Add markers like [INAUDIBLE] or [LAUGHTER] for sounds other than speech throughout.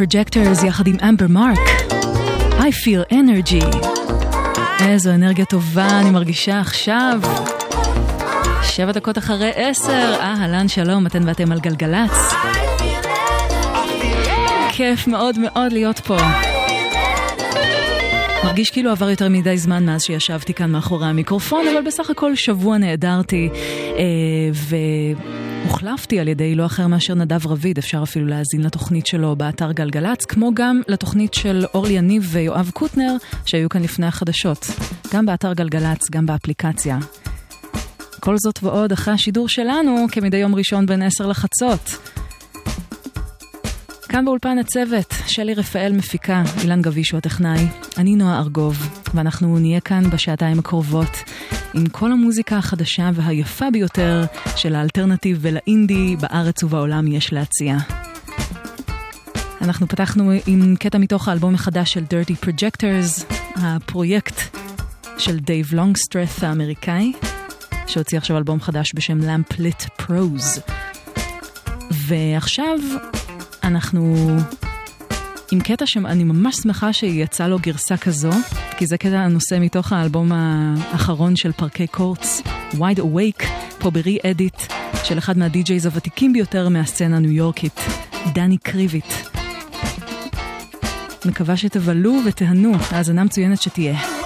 Projectors יחד עם אמבר מרק. I feel energy. איזו אנרגיה טובה אני מרגישה עכשיו. שבע דקות אחרי עשר, אהלן שלום, אתן ואתם על גלגלצ. כיף מאוד מאוד להיות פה. מרגיש כאילו עבר יותר מדי זמן מאז שישבתי כאן מאחורי המיקרופון, אבל בסך הכל שבוע נעדרתי אה, והוחלפתי על ידי לא אחר מאשר נדב רביד, אפשר אפילו להאזין לתוכנית שלו באתר גלגלצ, כמו גם לתוכנית של אורלי יניב ויואב קוטנר, שהיו כאן לפני החדשות. גם באתר גלגלצ, גם באפליקציה. כל זאת ועוד אחרי השידור שלנו, כמדי יום ראשון בין 10 לחצות. כאן באולפן הצוות, שלי רפאל מפיקה, אילן גביש הוא הטכנאי, אני נועה ארגוב, ואנחנו נהיה כאן בשעתיים הקרובות עם כל המוזיקה החדשה והיפה ביותר שלאלטרנטיב ולאינדי בארץ ובעולם יש להציע. אנחנו פתחנו עם קטע מתוך האלבום החדש של Dirty Projectors, הפרויקט של דייב לונגסטרת' האמריקאי, שהוציא עכשיו אלבום חדש בשם Lamplit Prose. ועכשיו אנחנו עם קטע שאני ממש שמחה שיצא לו גרסה כזו, כי זה קטע הנושא מתוך האלבום האחרון של פארקי קורטס, Wide Awake, פה אדיט, של אחד מהדי-ג'ייז הוותיקים ביותר מהסצנה הניו יורקית, דני קריביט. מקווה שתבלו ותהנו, האזנה מצוינת שתהיה.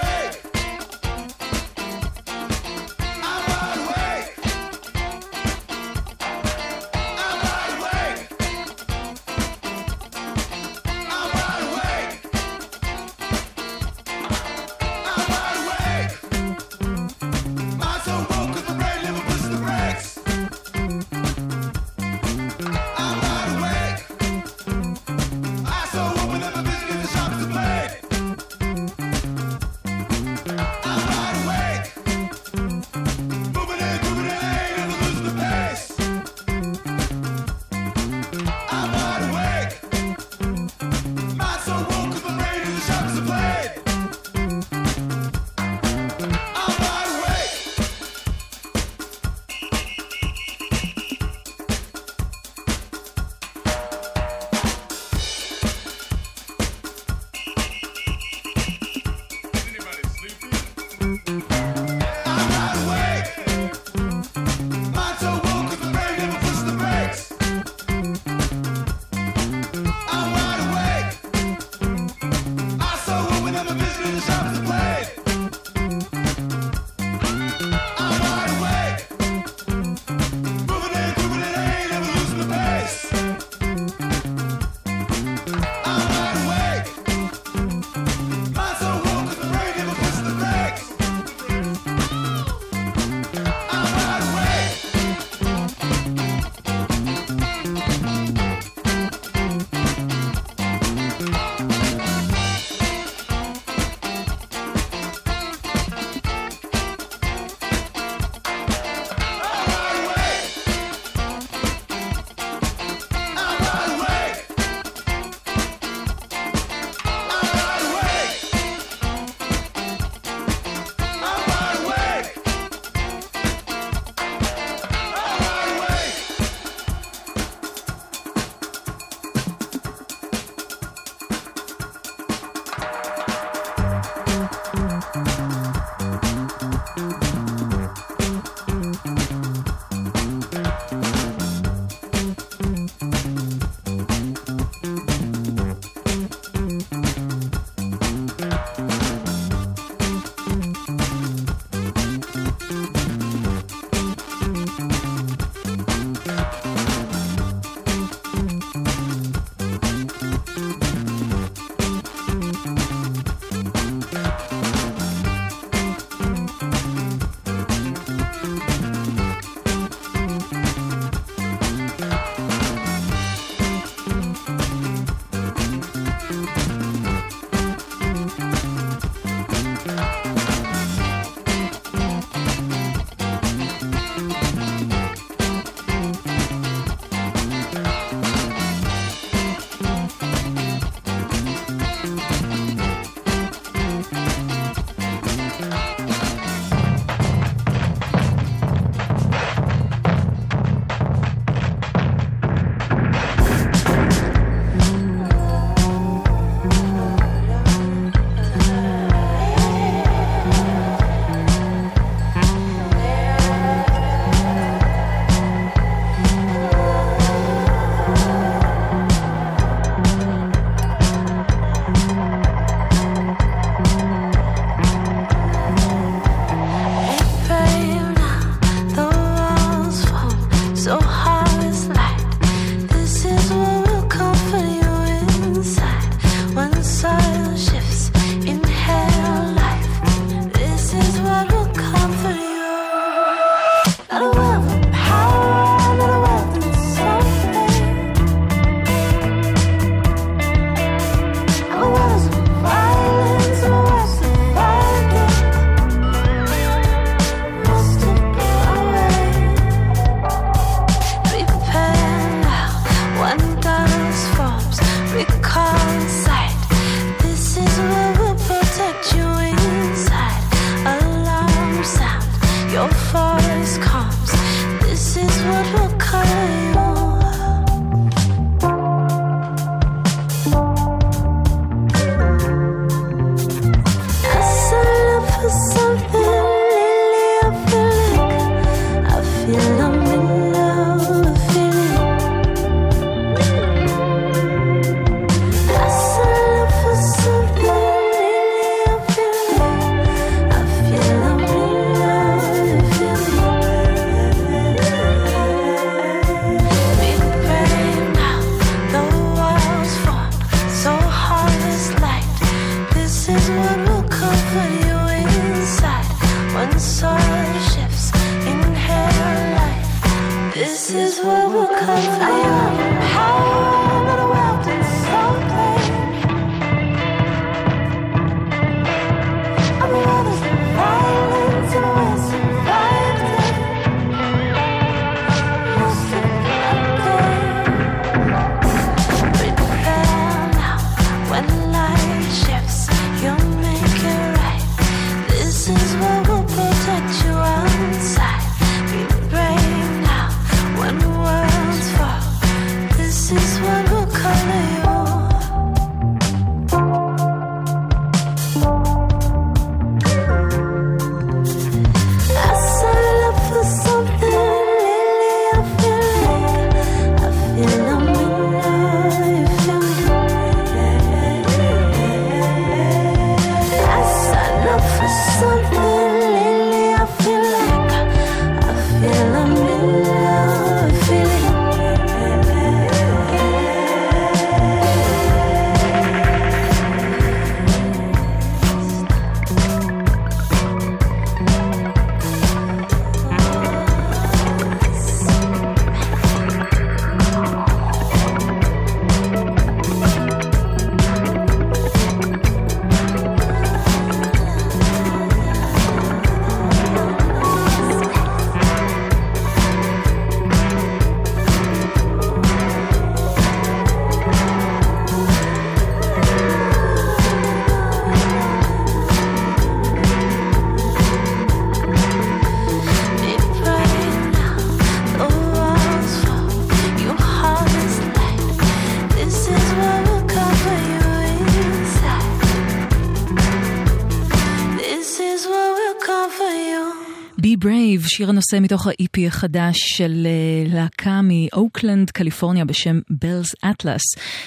שיר הנושא מתוך ה-EP החדש של אה, להקה מאוקלנד, קליפורניה בשם בלס אטלס.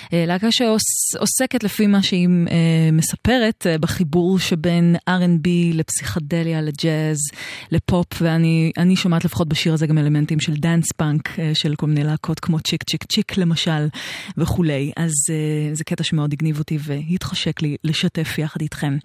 אה, להקה שעוסקת לפי מה שהיא אה, מספרת אה, בחיבור שבין R&B לפסיכדליה, לג'אז, לפופ, ואני שומעת לפחות בשיר הזה גם אלמנטים של דאנס פאנק, אה, של כל מיני להקות כמו צ'יק צ'יק צ'יק למשל וכולי. אז זה קטע שמאוד הגניב אותי והתחשק לי לשתף יחד איתכם.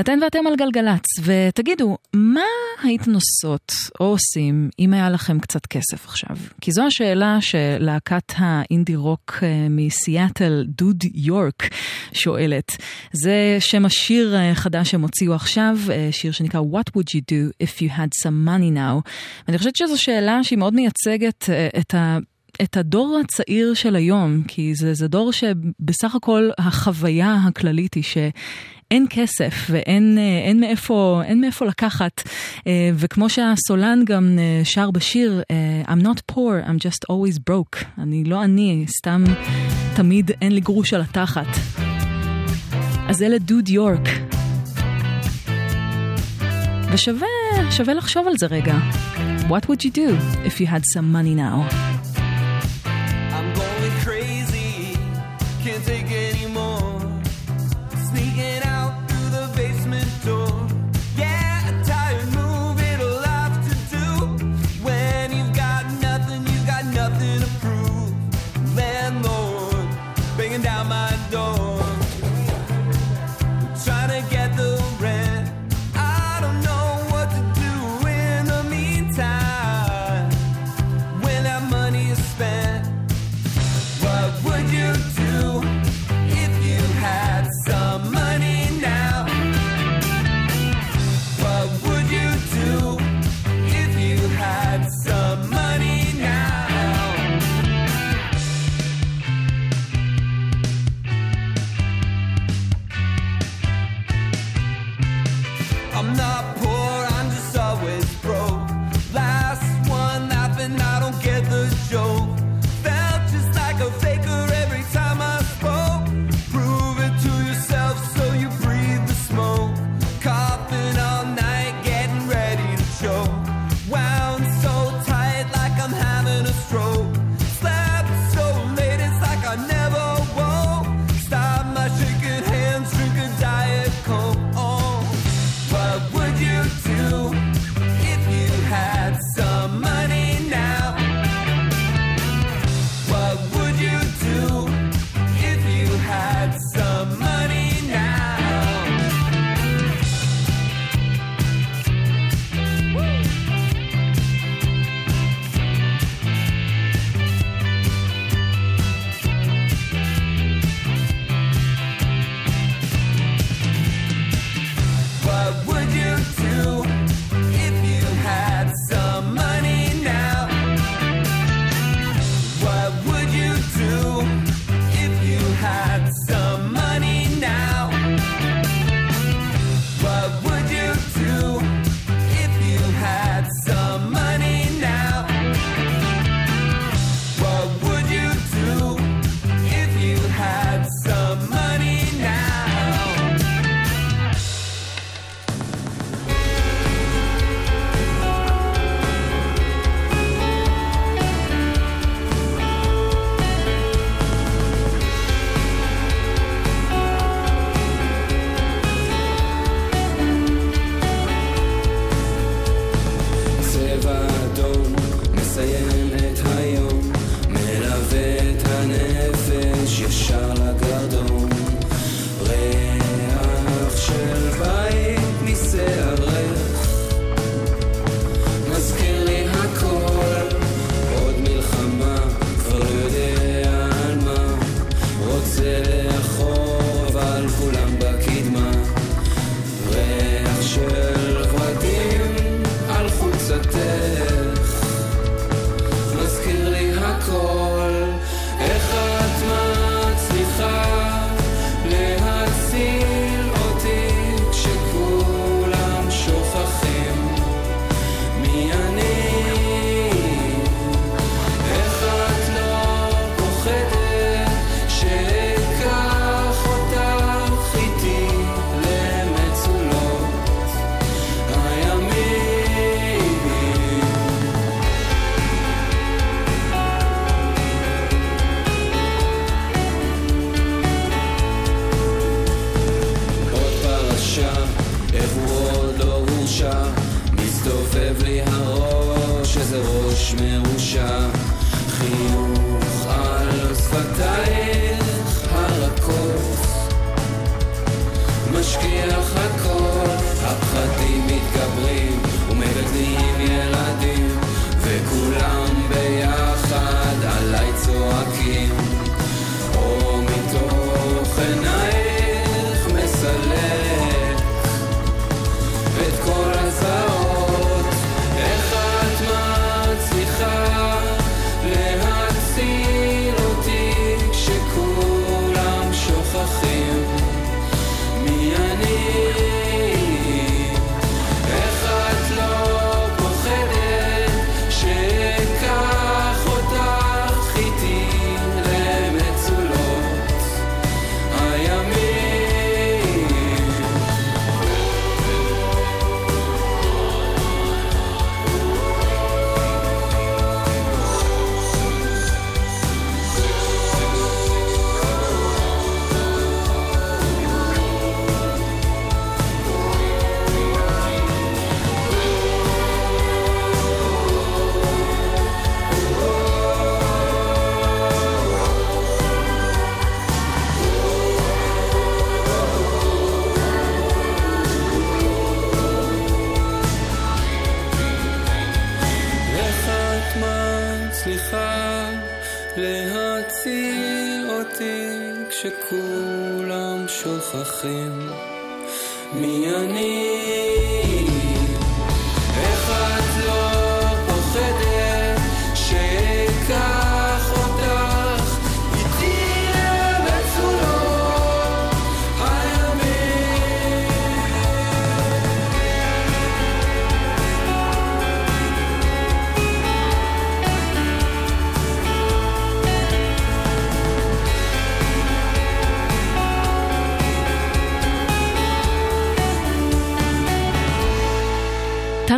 אתן ואתם על גלגלצ, ותגידו, מה הייתם עושות או עושים אם היה לכם קצת כסף עכשיו? כי זו השאלה שלהקת האינדי רוק אה, מסיאטל, דוד יורק, שואלת. זה שם השיר החדש שהם הוציאו עכשיו, אה, שיר שנקרא What would you do if you had some money now? ואני חושבת שזו שאלה שהיא מאוד מייצגת אה, את ה... את הדור הצעיר של היום, כי זה, זה דור שבסך הכל החוויה הכללית היא ש... אין כסף ואין אה, אין מאיפה, אין מאיפה לקחת. אה, וכמו שהסולן גם אה, שר בשיר, I'm not poor, I'm just always broke. אני לא עני, סתם תמיד אין לי גרוש על התחת. אז אלה דוד יורק. ושווה לחשוב על זה רגע. What would you do if you had some money now?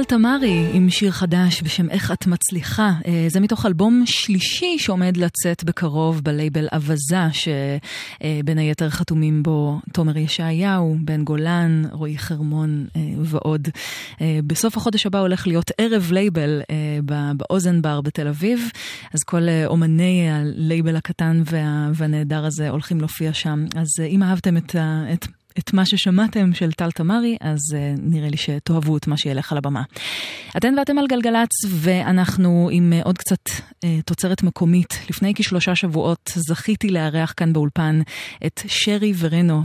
תמרי עם שיר חדש בשם איך את מצליחה. אה, זה מתוך אלבום שלישי שעומד לצאת בקרוב בלייבל אווזה, שבין היתר חתומים בו תומר ישעיהו, בן גולן, רועי חרמון אה, ועוד. אה, בסוף החודש הבא הולך להיות ערב לייבל באוזן בר בתל אביב, אז כל אומני הלייבל הקטן וה- והנהדר הזה הולכים להופיע שם. אז אם אהבתם את. את מה ששמעתם של טל תמרי, אז uh, נראה לי שתאהבו את מה שילך על הבמה. אתן ואתם על גלגלצ, ואנחנו עם uh, עוד קצת uh, תוצרת מקומית. לפני כשלושה שבועות זכיתי לארח כאן באולפן את שרי ורנו,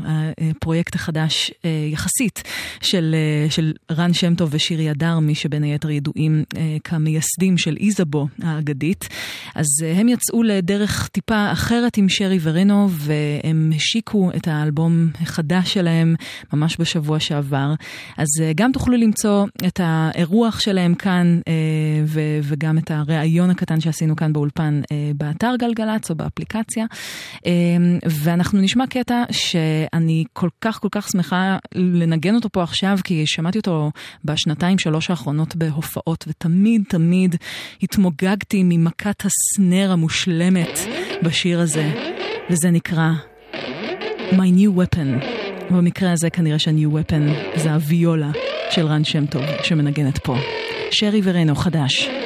הפרויקט החדש uh, יחסית של, uh, של רן שם טוב ושירי הדר, מי שבין היתר ידועים uh, כמייסדים של איזבו האגדית. אז uh, הם יצאו לדרך טיפה אחרת עם שרי ורנו, והם השיקו את האלבום החדש שלהם ממש בשבוע שעבר. אז uh, גם תוכלו למצוא את האירוח שלהם כאן, ו- וגם את הריאיון הקטן שעשינו כאן באולפן uh, באתר גלגלצ או באפליקציה. ואנחנו נשמע קטע שאני כל כך כל כך שמחה לנגן אותו פה עכשיו, כי שמעתי אותו בשנתיים שלוש האחרונות בהופעות, ותמיד תמיד התמוגגתי ממכת הסנר המושלמת בשיר הזה, וזה נקרא My New Weapon. במקרה הזה כנראה שה-New Weapon זה הוויולה של רן שם טוב שמנגנת פה. שרי ורנו חדש.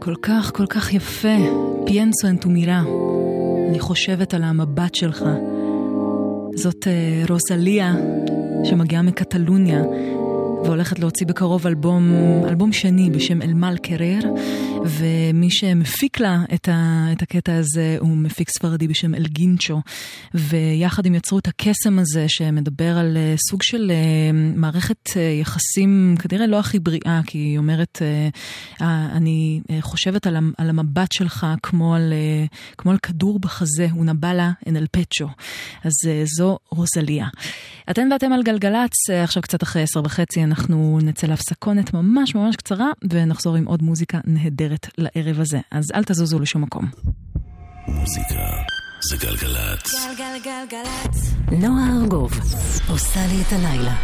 כל כך כל כך יפה, פיאנסו אנטומירה. אני חושבת על המבט שלך. זאת uh, רוזליה, שמגיעה מקטלוניה, והולכת להוציא בקרוב אלבום, אלבום שני בשם אלמל קרר, ומי שמפיק לה את, ה, את הקטע הזה הוא מפיק ספרדי בשם אלגינצ'ו, ויחד הם יצרו את הקסם הזה שמדבר על אה, סוג של אה, מערכת אה, יחסים כנראה לא הכי בריאה, כי היא אומרת, אני חושבת על, על המבט שלך כמו על, כמו על כדור בחזה, הוא נבלה אין אל פצ'ו. אז זו רוזליה. אתן ואתם על גלגלצ, עכשיו קצת אחרי עשר וחצי אנחנו נצא להפסקונת ממש ממש קצרה, ונחזור עם עוד מוזיקה נהדרת. אחרת לערב הזה, אז אל תזוזו לשום מקום. מוזיקה זה גלגלצ. גלגלגלצ. נועה ארגוב עושה לי את הלילה.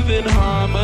Live in harmony.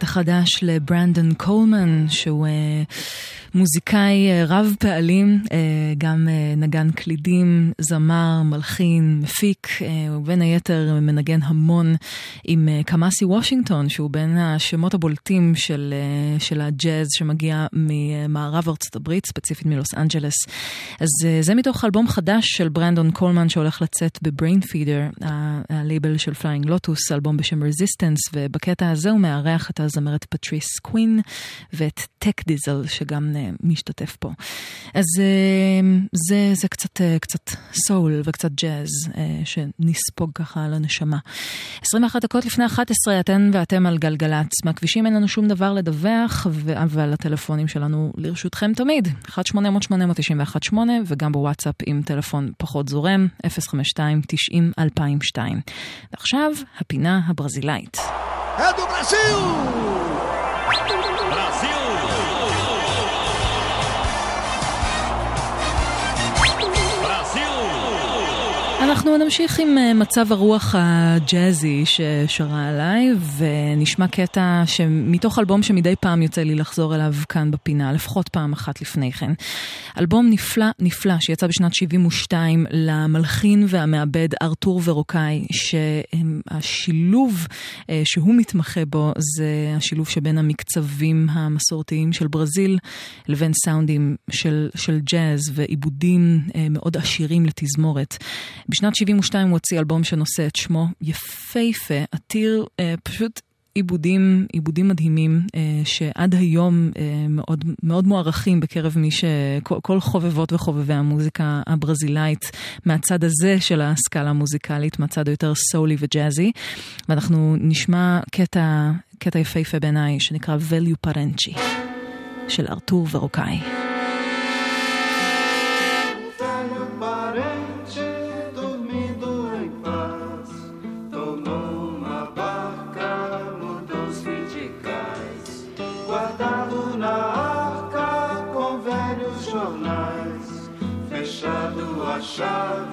קטע חדש לברנדון קולמן, שהוא אה, מוזיקאי אה, רב פעלים, אה, גם אה, נגן קלידים, זמר, מלחין, מפיק, אה, ובין היתר מנגן המון עם אה, קמאסי וושינגטון, שהוא בין השמות הבולטים של, אה, של הג'אז שמגיע ממערב ארצות הברית, ספציפית מלוס אנג'לס. אז אה, זה מתוך אלבום חדש של ברנדון קולמן שהולך לצאת בבריין פידר, הלייבל של פליינג לוטוס, אלבום בשם Resistance, ובקטע הזה הוא מארח את הזמרת פטריס קווין ואת טק דיזל שגם משתתף פה. אז זה, זה קצת, קצת סול וקצת ג'אז שנספוג ככה על הנשמה. 21 דקות לפני 11 אתן ואתם על גלגלצ. מהכבישים אין לנו שום דבר לדווח, ו- אבל הטלפונים שלנו לרשותכם תמיד. 1-800-891-8 וגם בוואטסאפ עם טלפון פחות זורם, 052-90-2002. ועכשיו, הפינה הברזילאית. É do אנחנו נמשיך עם אה, מצב הרוח הג'אזי ששרה עליי, ונשמע קטע שמתוך אלבום שמדי פעם יוצא לי לחזור אליו כאן בפינה, לפחות פעם אחת לפני כן. אלבום נפלא נפלא שיצא בשנת 72 למלחין והמעבד ארתור ורוקאי, שהשילוב אה, שהוא מתמחה בו זה השילוב שבין המקצבים המסורתיים של ברזיל לבין סאונדים של, של ג'אז ועיבודים אה, מאוד עשירים לתזמורת. בשנת 72 הוא הוציא אלבום שנושא את שמו, יפהפה, עתיר, אה, פשוט עיבודים, עיבודים מדהימים, אה, שעד היום אה, מאוד, מאוד מוערכים בקרב מי ש... כל, כל חובבות וחובבי המוזיקה הברזילאית מהצד הזה של הסקאלה המוזיקלית, מהצד היותר סולי וג'אזי. ואנחנו נשמע קטע, קטע יפהפה בעיניי, שנקרא Value Parenci, של ארתור ורוקאי. shall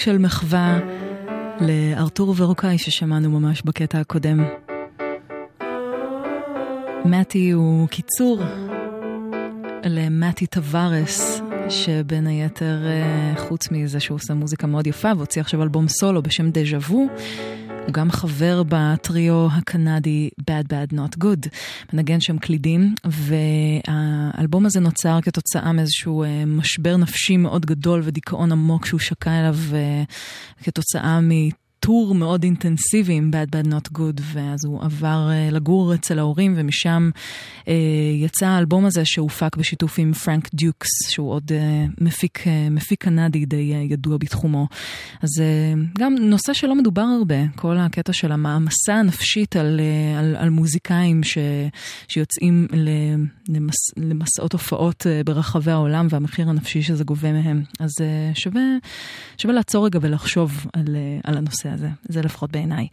של מחווה לארתור ורוקאי ששמענו ממש בקטע הקודם. מתי הוא קיצור למתי טווארס, שבין היתר, אה, חוץ מזה שהוא עושה מוזיקה מאוד יפה והוציא עכשיו אלבום סולו בשם דז'ה וו, הוא גם חבר בטריו הקנדי Bad Bad Not Good, מנגן שם קלידים, והאלבום הזה נוצר כתוצאה מאיזשהו אה, משבר נפשי מאוד גדול ודיכאון עמוק שהוא שקע אליו אה, כתוצאה מ... טור מאוד אינטנסיבי עם Bad Bad Not Good, ואז הוא עבר uh, לגור אצל ההורים, ומשם uh, יצא האלבום הזה שהופק בשיתוף עם פרנק דיוקס, שהוא עוד uh, מפיק, מפיק קנדי די ידוע בתחומו. אז גם נושא שלא מדובר הרבה, כל הקטע של המעמסה הנפשית על, על, על מוזיקאים ש, שיוצאים למס, למסעות הופעות ברחבי העולם, והמחיר הנפשי שזה גובה מהם. אז שווה, שווה לעצור רגע ולחשוב על, על הנושא. הזה, זה לפחות בעיניי.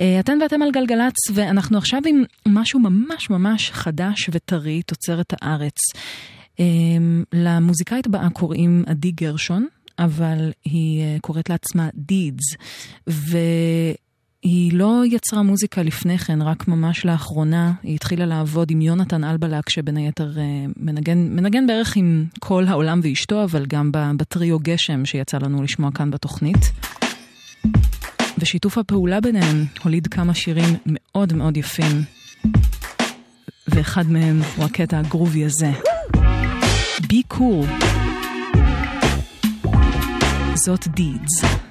אה, אתן ואתם על גלגלצ, ואנחנו עכשיו עם משהו ממש ממש חדש וטרי, תוצרת הארץ. אה, למוזיקאית הבאה קוראים עדי גרשון, אבל היא אה, קוראת לעצמה דידס, והיא לא יצרה מוזיקה לפני כן, רק ממש לאחרונה היא התחילה לעבוד עם יונתן אלבלק, שבין היתר מנגן, מנגן בערך עם כל העולם ואשתו, אבל גם בטריו גשם שיצא לנו לשמוע כאן בתוכנית. ושיתוף הפעולה ביניהם הוליד כמה שירים מאוד מאוד יפים. ואחד מהם הוא הקטע הגרובי הזה. Be cool. זאת דידס.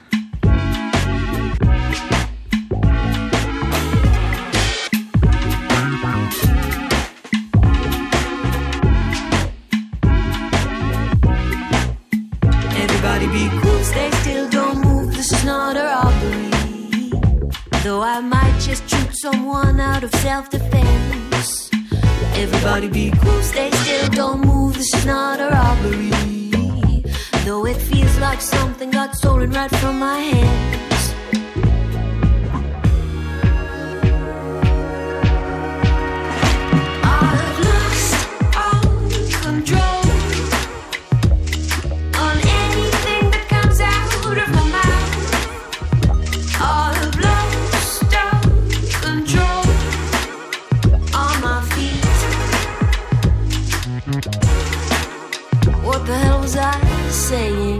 Though I might just shoot someone out of self defense. Everybody be cool, stay still, don't move, this is not a robbery. Though it feels like something got stolen right from my hands. as I say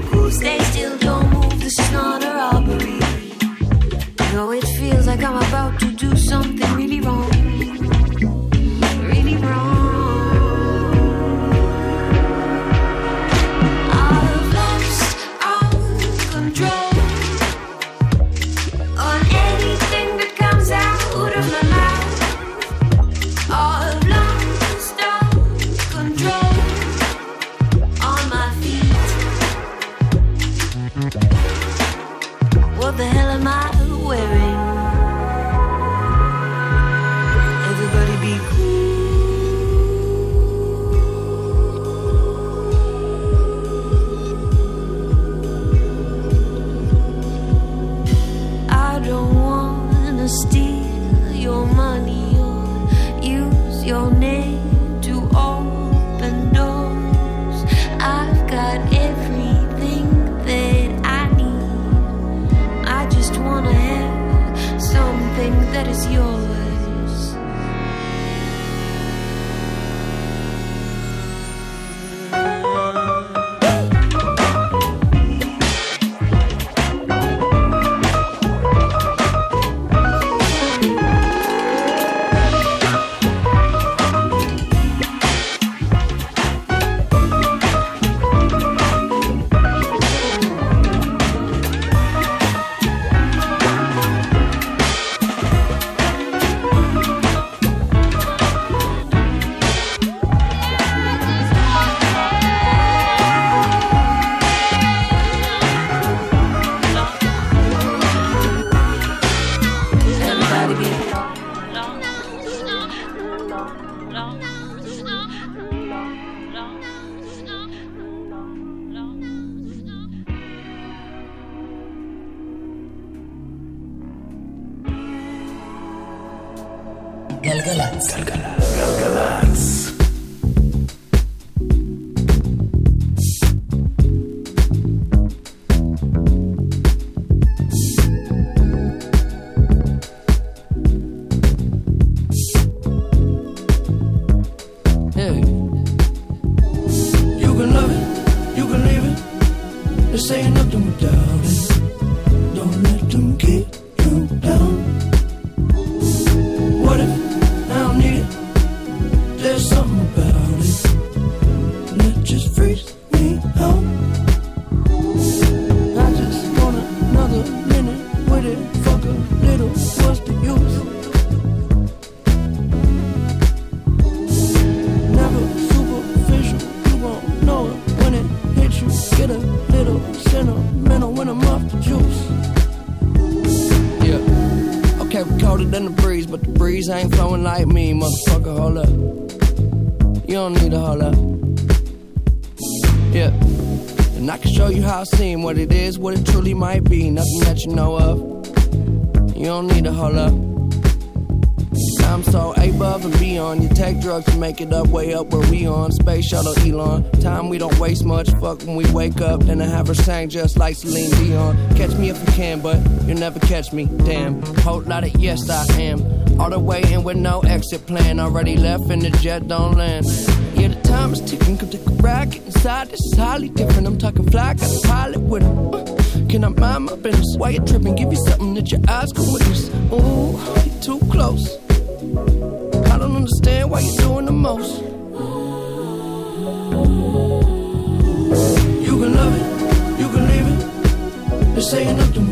cool, stay still, don't move. This is not a robbery. Though it feels like I'm about to do something really wrong. Than the breeze, but the breeze ain't flowing like me, motherfucker. Hold up. You don't need to hold up. Yeah. And I can show you how I seem, what it is, what it truly might be. Nothing that you know of. You don't need to hold up. I'm so above and beyond. You take drugs to make it up, way up where we on. Space shuttle Elon. Time we don't waste much. Fuck when we wake up. Then I have her sang just like Celine Dion. Catch me if you can, but you'll never catch me. Damn. Whole lot of yes, I am. All the way in with no exit plan. Already left and the jet don't land. Yeah, the time is ticking. Come take a ride. Inside. This is highly different. I'm talking fly. Got a pilot with him. Uh, can I mind my business? Why you tripping? Give you something that your eyes can witness. Ooh, too close. Understand why you're doing the most. You can love it, you can leave it. This ain't nothing without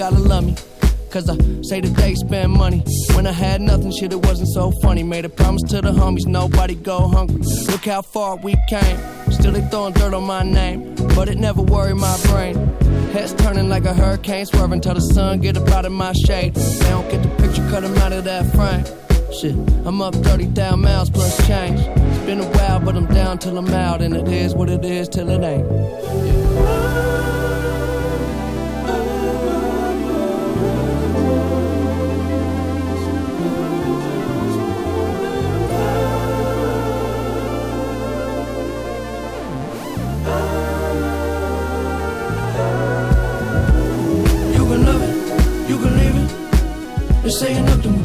gotta love me. Cause I say that they spend money. When I had nothing, shit, it wasn't so funny. Made a promise to the homies, nobody go hungry. Look how far we came. Still they throwing dirt on my name. But it never worried my brain. Heads turning like a hurricane, swerving till the sun get up out of my shade. They don't get the picture, cut 'em out of that frame. Shit, I'm up 30,000 miles plus change. It's been a while, but I'm down till I'm out. And it is what it is till it ain't. You You're saying nothing.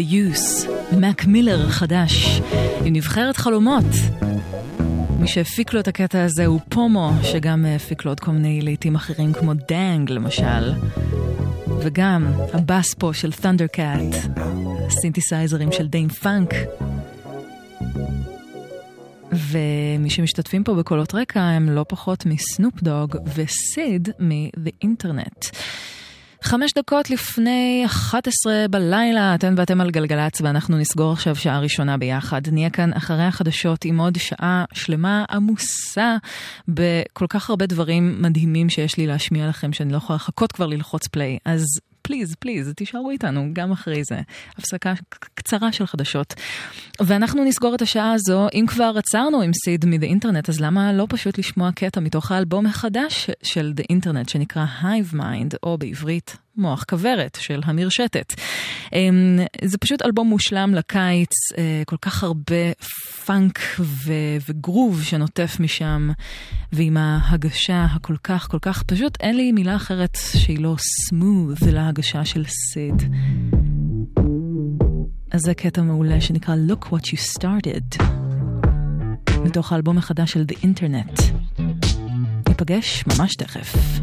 The use? מק מילר חדש, עם נבחרת חלומות. מי שהפיק לו את הקטע הזה הוא פומו, שגם הפיק לו עוד כל מיני להיטים אחרים כמו Dang למשל. וגם הבאס פה של ת'נדרקאט, הסינתסייזרים של דיים פאנק. ומי שמשתתפים פה בקולות רקע הם לא פחות מסנופ דוג וסיד מ-The Internet. חמש דקות לפני 11 בלילה, אתן ואתם על גלגלצ, ואנחנו נסגור עכשיו שעה ראשונה ביחד. נהיה כאן אחרי החדשות עם עוד שעה שלמה עמוסה בכל כך הרבה דברים מדהימים שיש לי להשמיע לכם, שאני לא יכולה לחכות כבר ללחוץ פליי. אז פליז, פליז, תישארו איתנו גם אחרי זה. הפסקה קצרה של חדשות. ואנחנו נסגור את השעה הזו, אם כבר עצרנו עם סיד מ-The Internet, אז למה לא פשוט לשמוע קטע מתוך האלבום החדש של The Internet, שנקרא Hive Mind, או בעברית, מוח כוורת של המרשתת. אמ, זה פשוט אלבום מושלם לקיץ, אה, כל כך הרבה פאנק וגרוב שנוטף משם, ועם ההגשה הכל כך כל כך, פשוט אין לי מילה אחרת שהיא לא סמוט להגשה של סיד. אז זה קטע מעולה שנקרא Look What You Started, מתוך האלבום החדש של The Internet. ניפגש ממש תכף.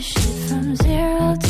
shit from zero to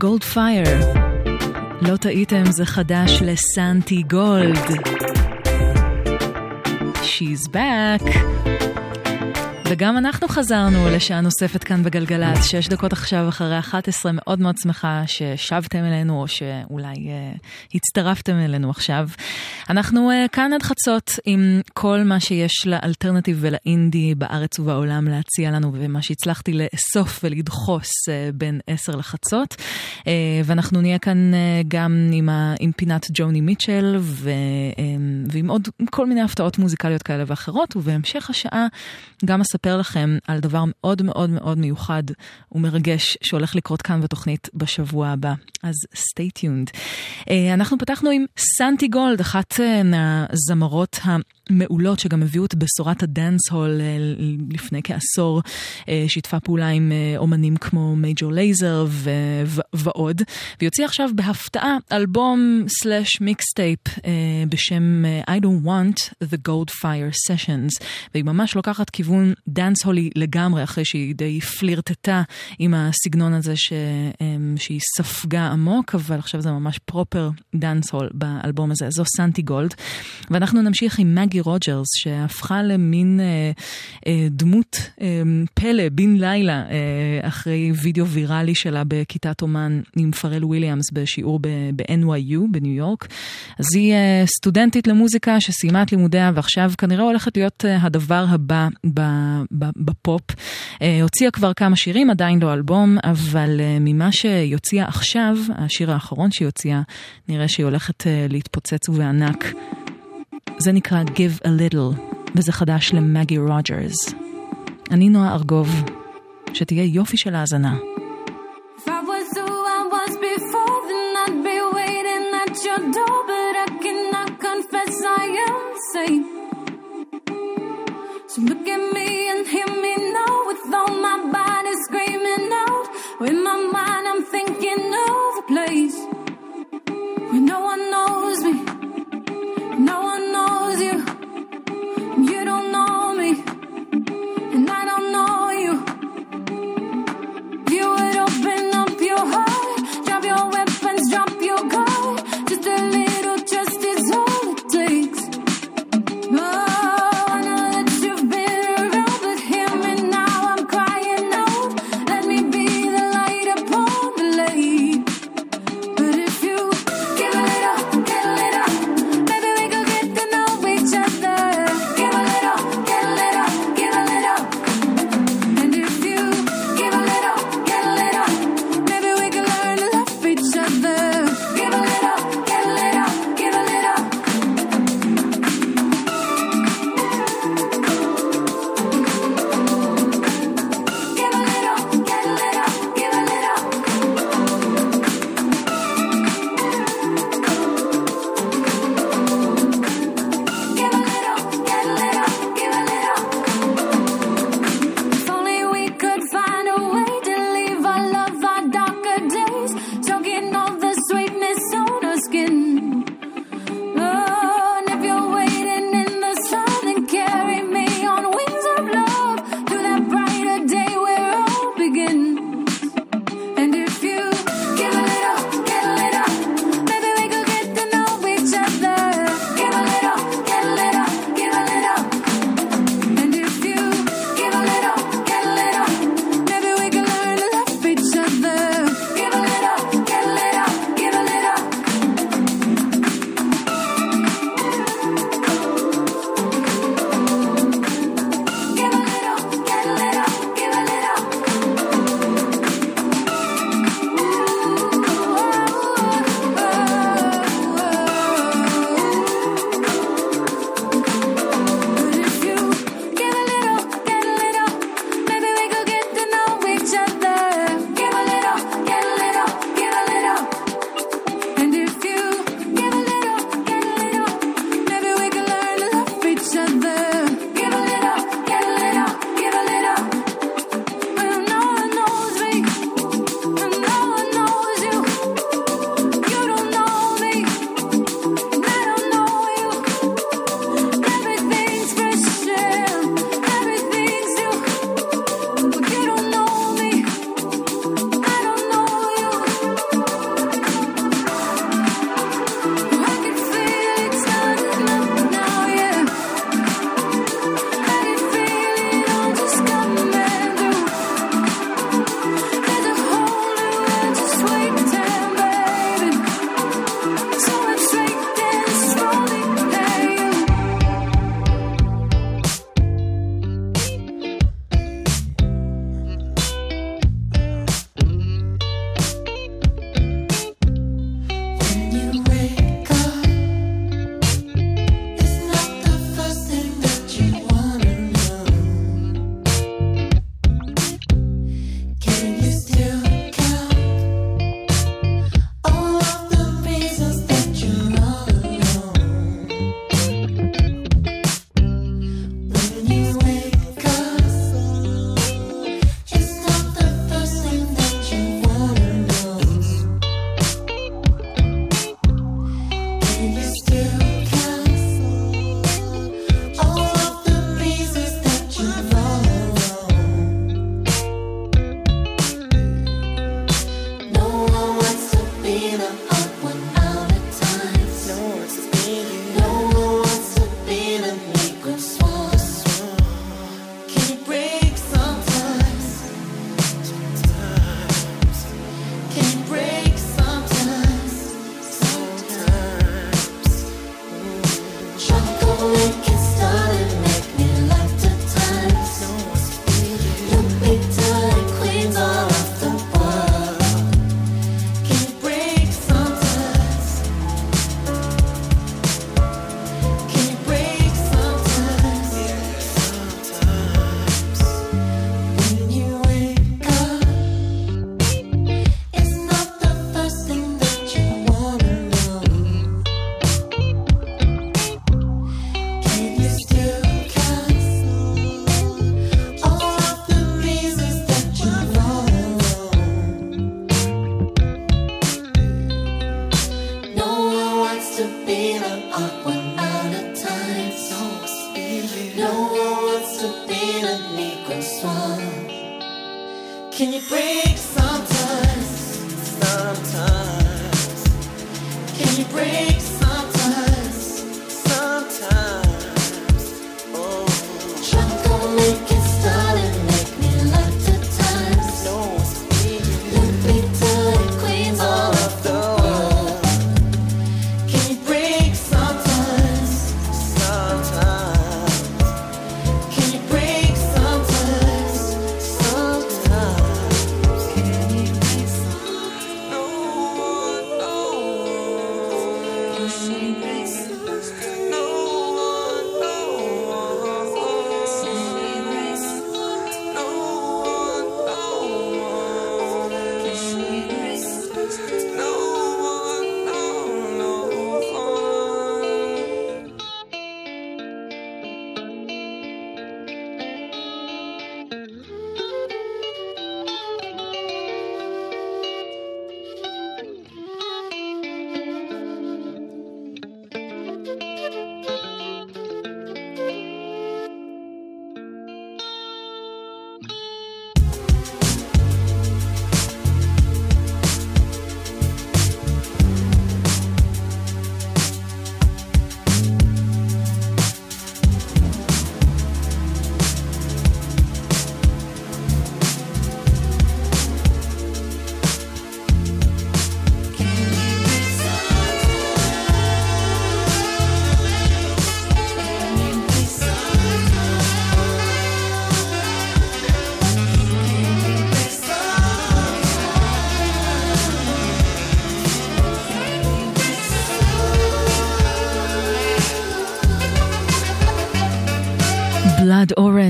Gold Fire. לא טעיתם, זה חדש לסנטי גולד. She's back. וגם אנחנו חזרנו לשעה נוספת כאן בגלגלצ, שש דקות עכשיו אחרי 11, מאוד מאוד שמחה ששבתם אלינו, או שאולי אה, הצטרפתם אלינו עכשיו. אנחנו אה, כאן עד חצות עם כל מה שיש לאלטרנטיב ולאינדי בארץ ובעולם להציע לנו, ומה שהצלחתי לאסוף ולדחוס אה, בין 10 לחצות. Uh, ואנחנו נהיה כאן uh, גם עם, ה, עם פינת ג'וני מיטשל, ו, um, ועם עוד כל מיני הפתעות מוזיקליות כאלה ואחרות, ובהמשך השעה גם אספר לכם על דבר מאוד מאוד מאוד מיוחד ומרגש שהולך לקרות כאן בתוכנית בשבוע הבא. אז stay tuned. אה, אנחנו פתחנו עם סנטי גולד, אחת אה, מהזמרות המעולות שגם הביאו את בשורת הדאנס הול אה, לפני כעשור, שיתפה פעולה עם אומנים כמו מייג'ור לייזר ועוד, והיא הוציאה עכשיו בהפתעה אלבום slash מיקסטייפ בשם I don't want the gold fire sessions, והיא ממש לוקחת כיוון דאנס הולי לגמרי, אחרי שהיא די פלירטטה עם הסגנון הזה ש, שהיא ספגה עמוק, אבל עכשיו זה ממש proper דאנס הול באלבום הזה, זו סנטי גולד. ואנחנו נמשיך עם מגי רוג'רס, שהפכה למין אה, אה, דמות אה, פלא, בן לילה, אה, אחרי וידאו ויראלי שלה בכיתת אומן עם פארל וויליאמס בשיעור ב-NYU בניו יורק. אז היא אה, סטודנטית למוזיקה שסיימה את לימודיה ועכשיו כנראה הולכת להיות אה, הדבר הבא בפופ. אה, הוציאה כבר כמה שירים, עדיין לא אלבום, אבל אה, ממה שהיא הוציאה עכשיו, השיר האחרון שהיא הוציאה, נראה שהיא הולכת אה, להתפוצץ ובענק. זה נקרא Give a Little, וזה חדש למגי רוג'רס. אני נועה ארגוב, שתהיה יופי של האזנה. If I was who I was before, then I'd be waiting at your door. But I cannot confess I am safe. So look at me and hear me now, with all my body screaming out. With my mind, I'm thinking of a place where no one knows me, no one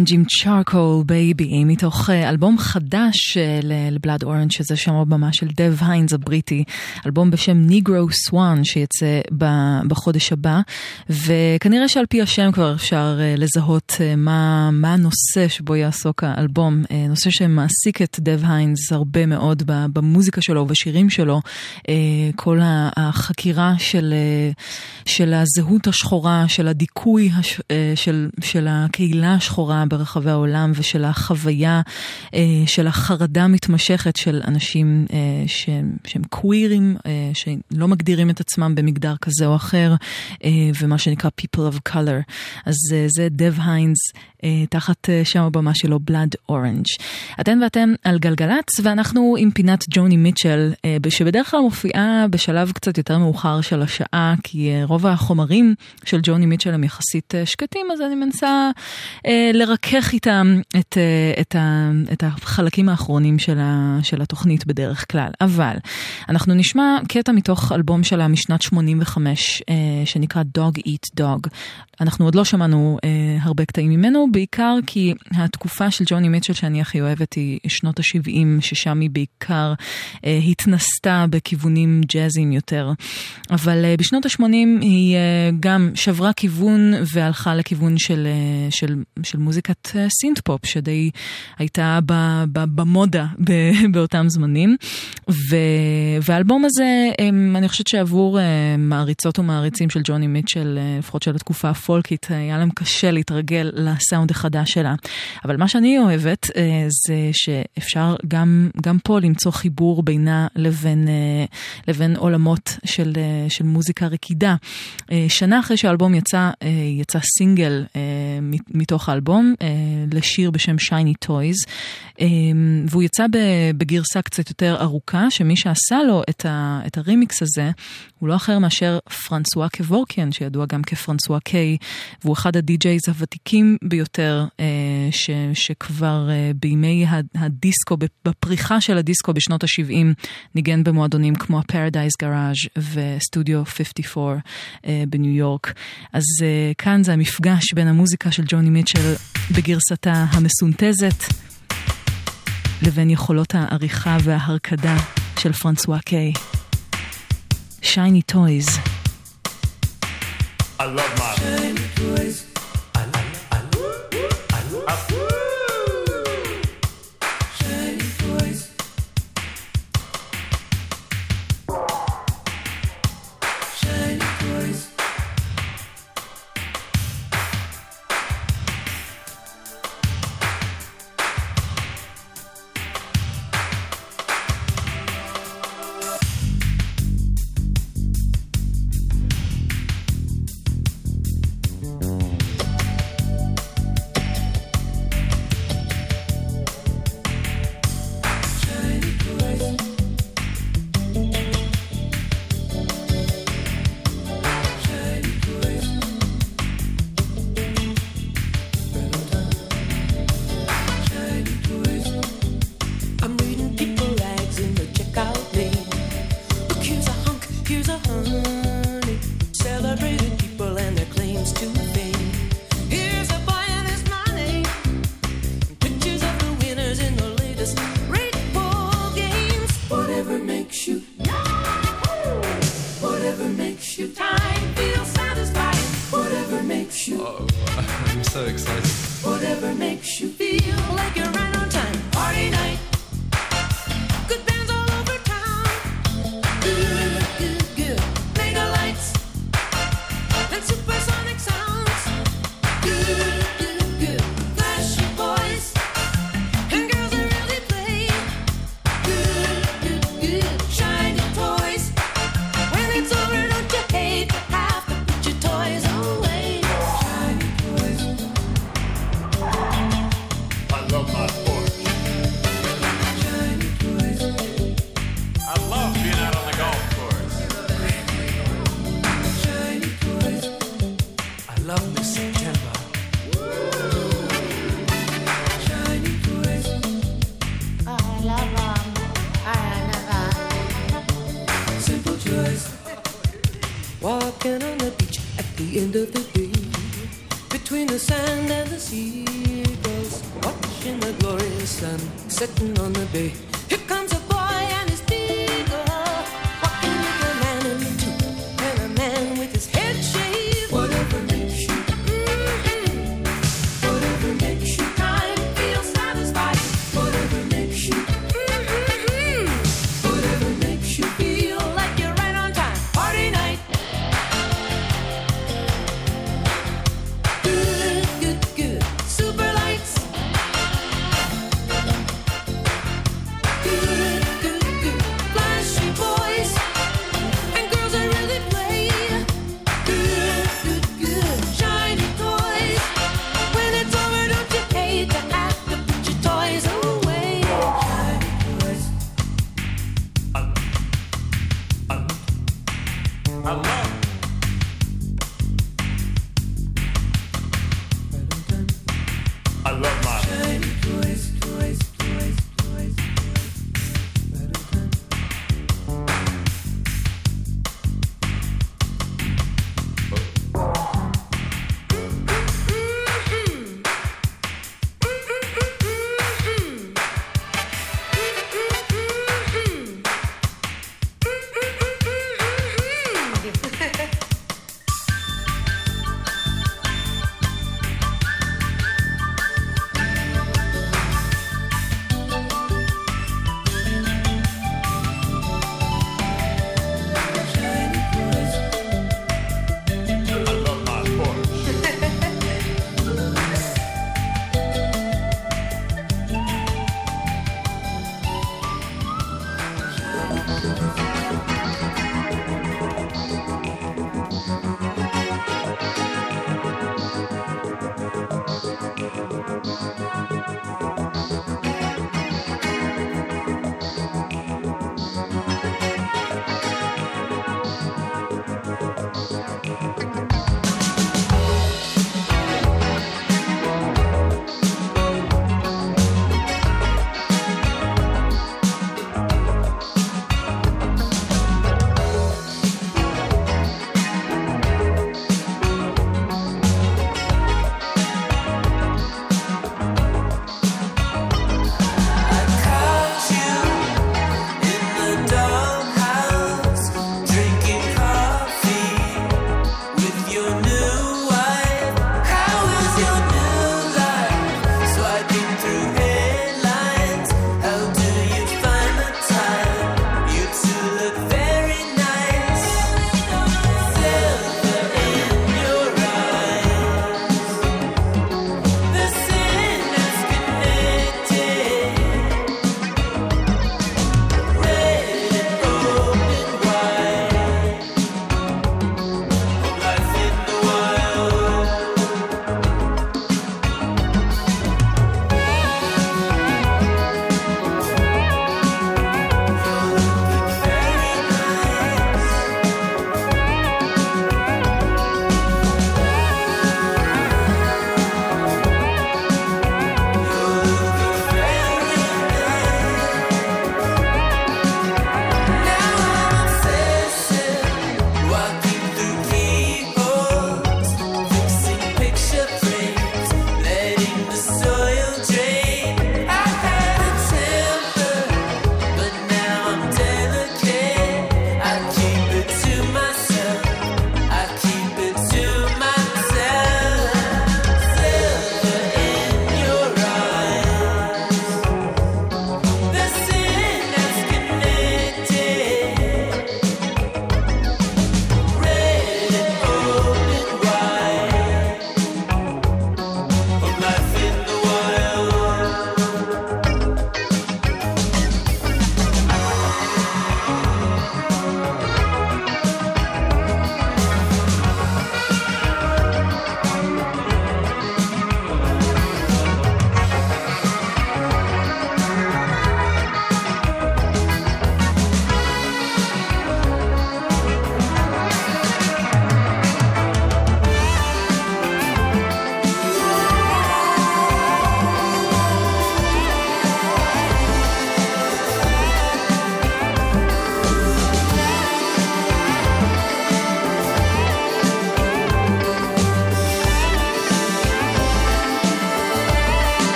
אורנג' עם Charcoal Baby, מתוך אה, אלבום חדש אה, לבלאד אורנג', שזה שם הבמה של דב היינס הבריטי, אלבום בשם Negro Swan שיצא בחודש הבא, וכנראה שעל פי השם כבר אפשר אה, לזהות מה, מה הנושא שבו יעסוק האלבום, נושא שמעסיק את דב היינס הרבה מאוד במוזיקה שלו ובשירים שלו, כל החקירה של, של הזהות השחורה, של הדיכוי הש- של, של הקהילה השחורה ברחבי העולם ושל החוויה אה, של החרדה המתמשכת של אנשים אה, שהם, שהם קווירים, אה, שלא מגדירים את עצמם במגדר כזה או אחר, ומה שנקרא people of color. אז זה דב היינס תחת שם הבמה שלו Blood Orange. אתן ואתם על גלגלצ, ואנחנו עם פינת ג'וני מיטשל, שבדרך כלל מופיעה בשלב קצת יותר מאוחר של השעה, כי רוב החומרים של ג'וני מיטשל הם יחסית שקטים, אז אני מנסה אה, לרכך איתם את, אה, את, ה, את החלקים האחרונים של, ה, של התוכנית בדרך כלל. אבל אנחנו נשמע קטע מתוך אלבום שלה משנת 85, אה, שנקרא Dog Eat Dog. אנחנו עוד לא שמענו אה, הרבה קטעים ממנו, בעיקר כי התקופה של ג'וני מיטשל שאני הכי אוהבת היא שנות ה-70, ששם היא בעיקר אה, התנסתה בכיוונים ג'אזיים יותר. אבל אה, בשנות ה-80 היא אה, גם שברה כיוון והלכה לכיוון של, אה, של, של מוזיקת להקת אה, סינטפופ, שדי הייתה במודה [LAUGHS] באותם זמנים. והאלבום הזה, אני חושבת שעבור אה, מעריצות ומעריצים של ג'וני מיטשל, אה, לפחות של התקופה הפולקית, היה להם קשה להתרגל לסאונד החדש שלה. אבל מה שאני אוהבת זה שאפשר גם, גם פה למצוא חיבור בינה לבין, לבין עולמות של, של מוזיקה רקידה. שנה אחרי שהאלבום יצא, יצא סינגל מתוך האלבום אה, לשיר בשם Shiny Toys. אמ, והוא יצא בגרסה קצת יותר ארוכה, שמי שעשה לו את, ה, את הרימיקס הזה, הוא לא אחר מאשר פרנסואה קבורקיאן, שידוע גם כפרנסואה קיי, והוא אחד הדי-ג'ייז הוותיקים ביותר, אה, ש, שכבר אה, בימי הדיסקו, בפריחה של הדיסקו בשנות ה-70, ניגן במועדונים כמו ה-Paradise Garage וסטודיו 54 אה, בניו יורק. אז כאן זה המפגש בין המוזיקה של ג'וני מיטשל בגרסתה המסונתזת. לבין יכולות העריכה וההרקדה של פרנסואה קיי. שייני טויז. I love my... Shiny toys.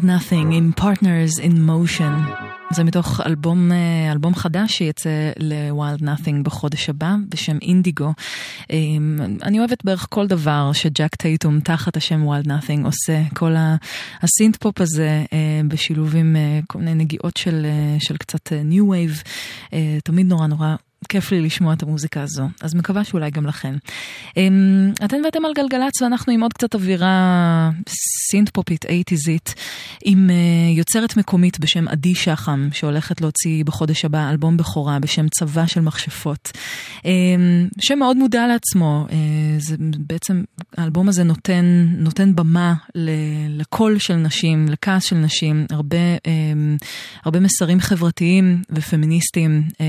Wild Nothing עם Partners in Motion. זה מתוך אלבום, אה, אלבום חדש שיצא ל-Wild Nothing בחודש הבא בשם אינדיגו. אה, אני אוהבת בערך כל דבר שג'ק טייטום תחת השם Wild Nothing עושה. כל ה synth pop הזה אה, בשילוב עם אה, כל מיני נגיעות של, של קצת new wave. תמיד נורא נורא כיף לי לשמוע את המוזיקה הזו, אז מקווה שאולי גם לכם. אמ, אתן ואתם על גלגלצ ואנחנו עם עוד קצת אווירה סינט פופית אייטיזית, עם אה, יוצרת מקומית בשם עדי שחם, שהולכת להוציא בחודש הבא אלבום בכורה בשם צבא של מכשפות. אמ, שמאוד מודע לעצמו, אה, זה בעצם, האלבום הזה נותן, נותן במה לקול של נשים, לכעס של נשים, הרבה, אמ, הרבה מסרים חברתיים ופמיניסטיים אה,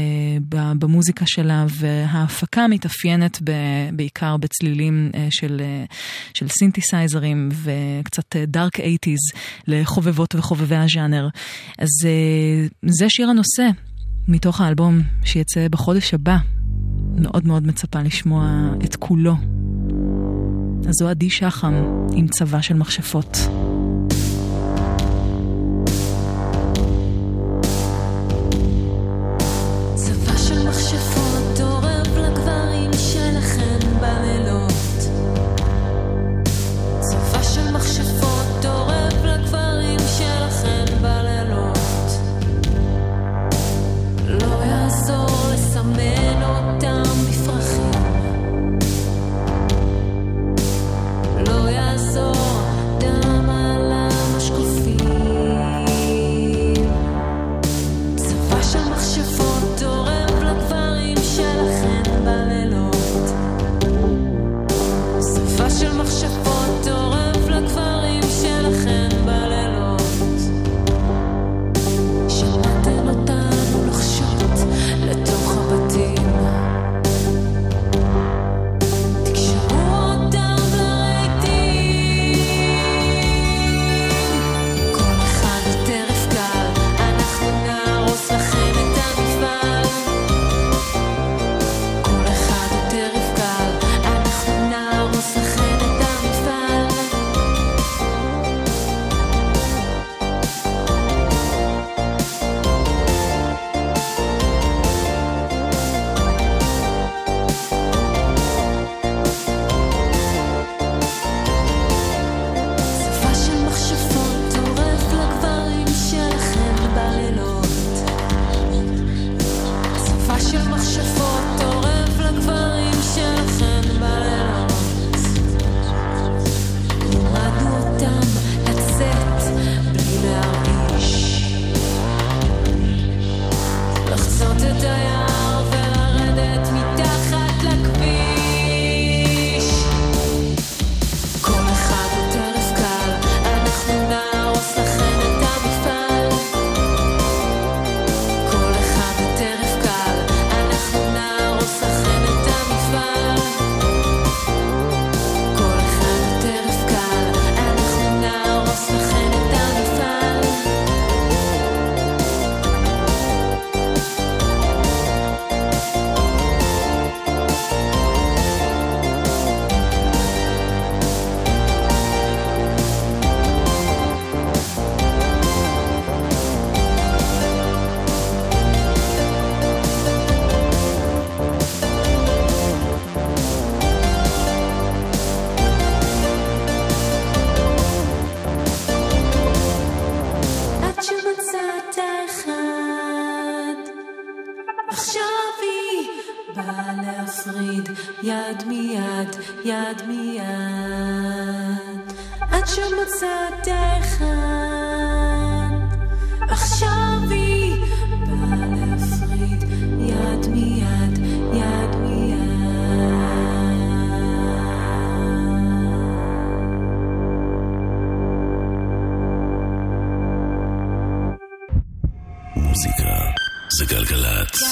במוזיקה שלה, וההפקה מתאפיינת ב- בעיקר בצלילים אה, של, אה, של סינתסייזרים וקצת דארק אייטיז לחובבות וחובבי הז'אנר. אז אה, זה שיר הנושא מתוך האלבום שיצא בחודש הבא. מאוד מאוד מצפה לשמוע את כולו. אז זו עדי שחם עם צבא של מכשפות. עכשיו היא באה להפריד יד מיד, יד מיד. עד שמצאת אחד.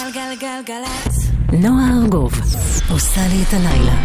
גלגלצ. נועה ארגוב עושה לי את הלילה.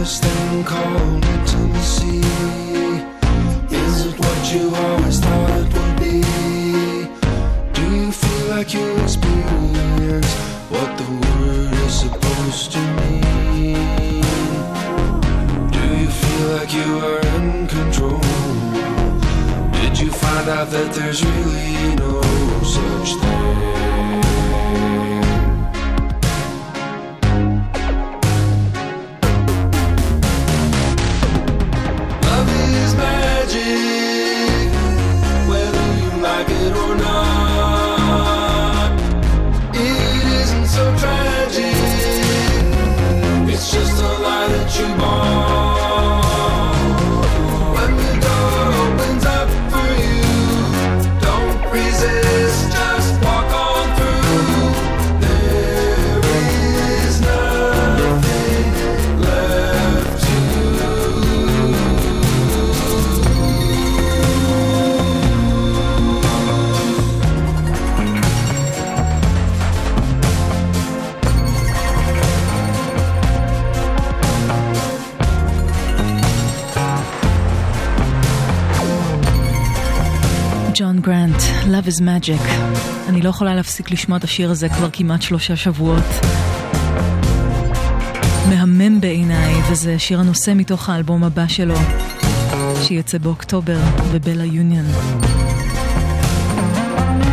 This thing called intimacy Is it what you always thought it would be? Do you feel like you experience what the word is supposed to mean? Do you feel like you are in control? Did you find out that there's really no such thing? it's just a lie that you born Love is Magic. אני לא יכולה להפסיק לשמוע את השיר הזה כבר כמעט שלושה שבועות. מהמם בעיניי, וזה שיר הנושא מתוך האלבום הבא שלו, שיצא באוקטובר, בבלה יוניון.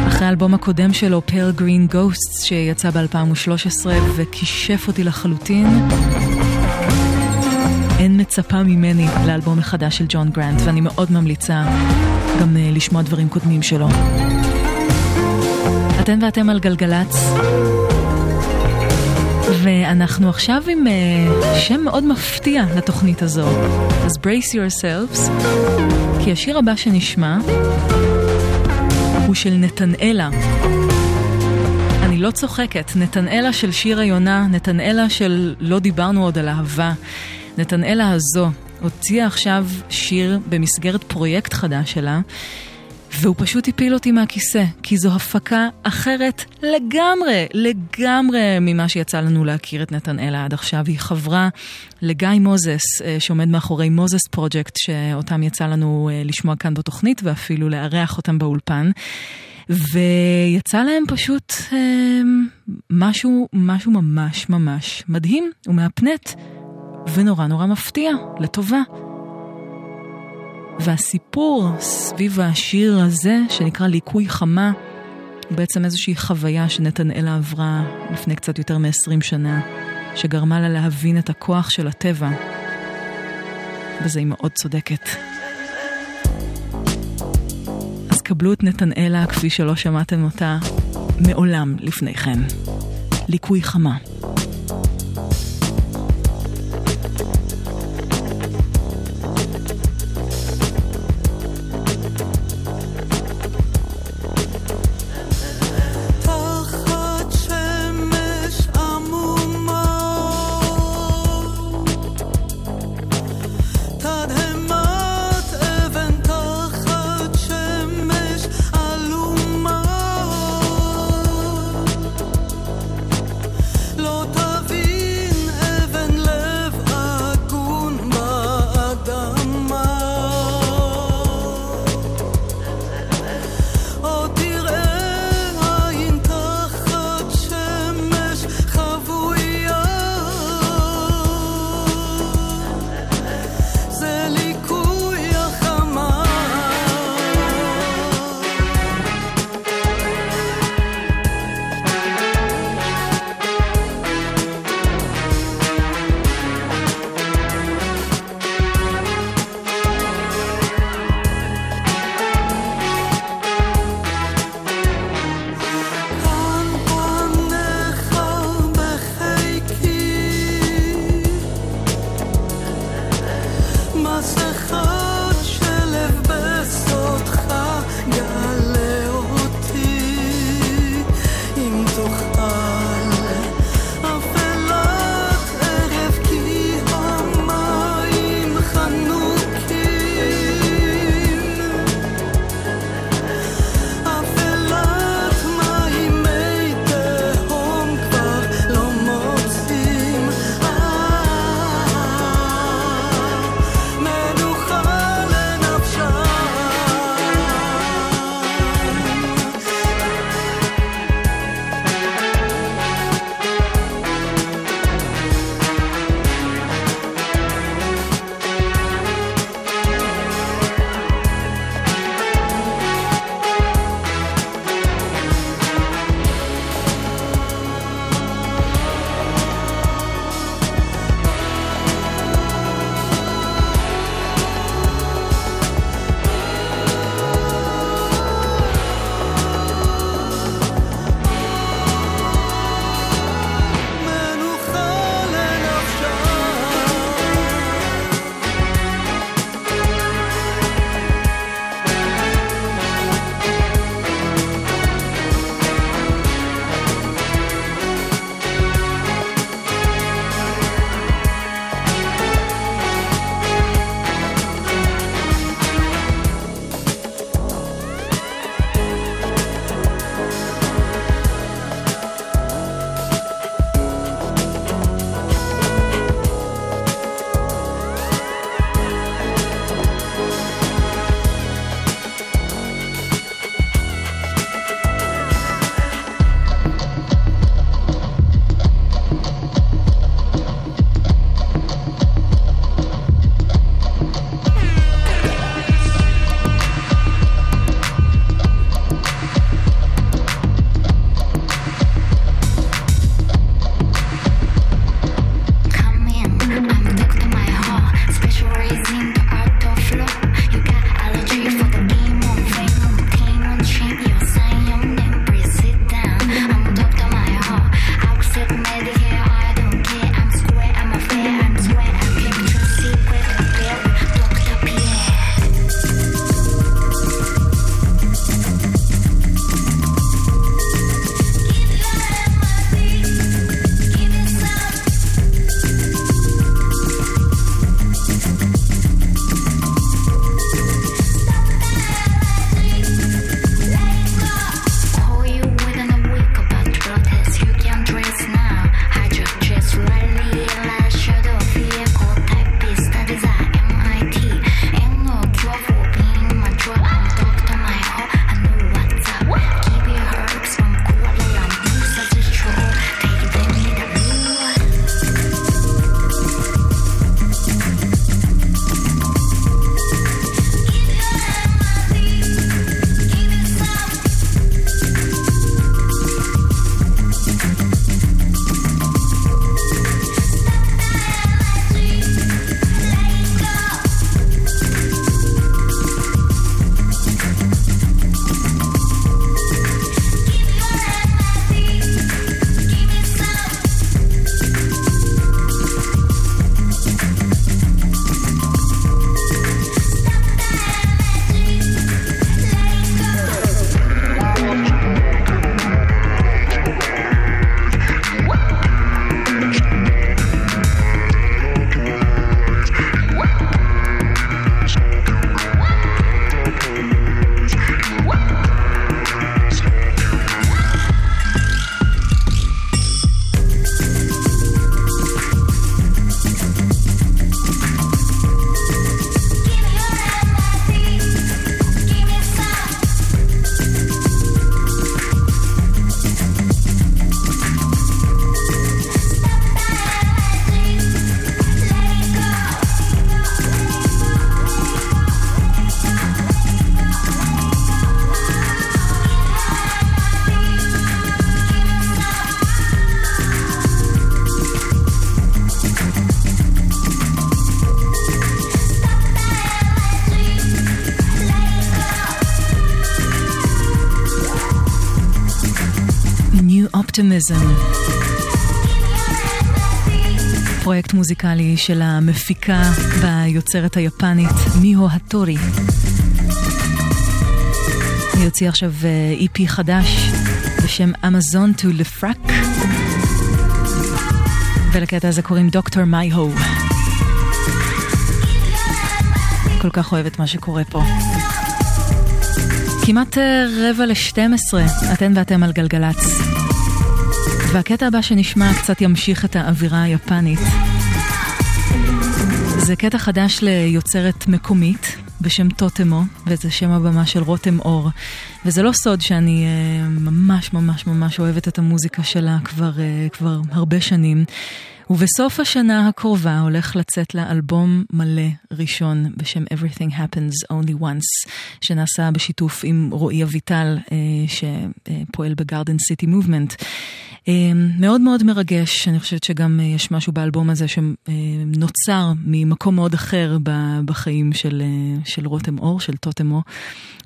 אחרי האלבום הקודם שלו, פייל גרין גוסט, שיצא ב-2013 וכישף אותי לחלוטין, אין מצפה ממני לאלבום החדש של ג'ון גרנט, ואני מאוד ממליצה גם uh, לשמוע דברים קודמים שלו. אתן ואתם על גלגלצ, ואנחנו עכשיו עם uh, שם מאוד מפתיע לתוכנית הזו. אז brace yourselves, כי השיר הבא שנשמע הוא של נתנאלה. אני לא צוחקת, נתנאלה של שיר היונה, נתנאלה של לא דיברנו עוד על אהבה. נתנאלה הזו הוציאה עכשיו שיר במסגרת פרויקט חדש שלה, והוא פשוט הפיל אותי מהכיסא, כי זו הפקה אחרת לגמרי, לגמרי ממה שיצא לנו להכיר את נתנאלה עד עכשיו. היא חברה לגיא מוזס, אה, שעומד מאחורי מוזס פרויקט, שאותם יצא לנו אה, לשמוע כאן בתוכנית, ואפילו לארח אותם באולפן. ויצא להם פשוט אה, משהו, משהו ממש ממש מדהים ומהפנט. ונורא נורא מפתיע, לטובה. והסיפור סביב השיר הזה, שנקרא ליקוי חמה, הוא בעצם איזושהי חוויה שנתנאלה עברה לפני קצת יותר מ-20 שנה, שגרמה לה להבין את הכוח של הטבע. בזה היא מאוד צודקת. אז קבלו את נתנאלה כפי שלא שמעתם אותה מעולם לפני כן. ליקוי חמה. Optimism. פרויקט מוזיקלי של המפיקה והיוצרת היפנית מיהו הטורי. היא הוציאה עכשיו EP חדש בשם אמזון טו לפרק, ולקטע הזה קוראים דוקטור מייהו. כל כך אוהבת מה שקורה פה. כמעט אה, רבע לשתים עשרה, אתן ואתם על גלגלצ. והקטע הבא שנשמע קצת ימשיך את האווירה היפנית. זה קטע חדש ליוצרת מקומית בשם טוטמו, וזה שם הבמה של רותם אור. וזה לא סוד שאני uh, ממש ממש ממש אוהבת את המוזיקה שלה כבר, uh, כבר הרבה שנים. ובסוף השנה הקרובה הולך לצאת לה אלבום מלא ראשון בשם Everything Happens Only Once, שנעשה בשיתוף עם רועי אביטל, uh, שפועל בגארדן סיטי מובמנט. מאוד מאוד מרגש, אני חושבת שגם יש משהו באלבום הזה שנוצר ממקום מאוד אחר בחיים של, של רותם אור, של טוטמו,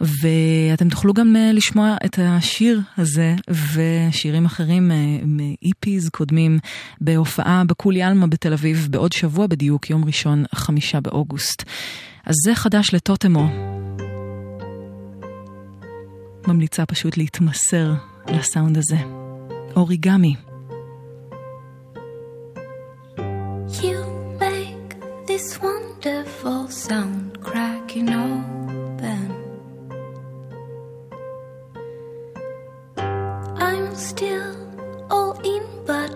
ואתם תוכלו גם לשמוע את השיר הזה ושירים אחרים מ-EPs קודמים בהופעה בקולי עלמה בתל אביב בעוד שבוע בדיוק, יום ראשון, חמישה באוגוסט. אז זה חדש לטוטמו. ממליצה פשוט להתמסר לסאונד הזה. אוריגמי. You make this wonderful sound cracking open. I'm still all in, but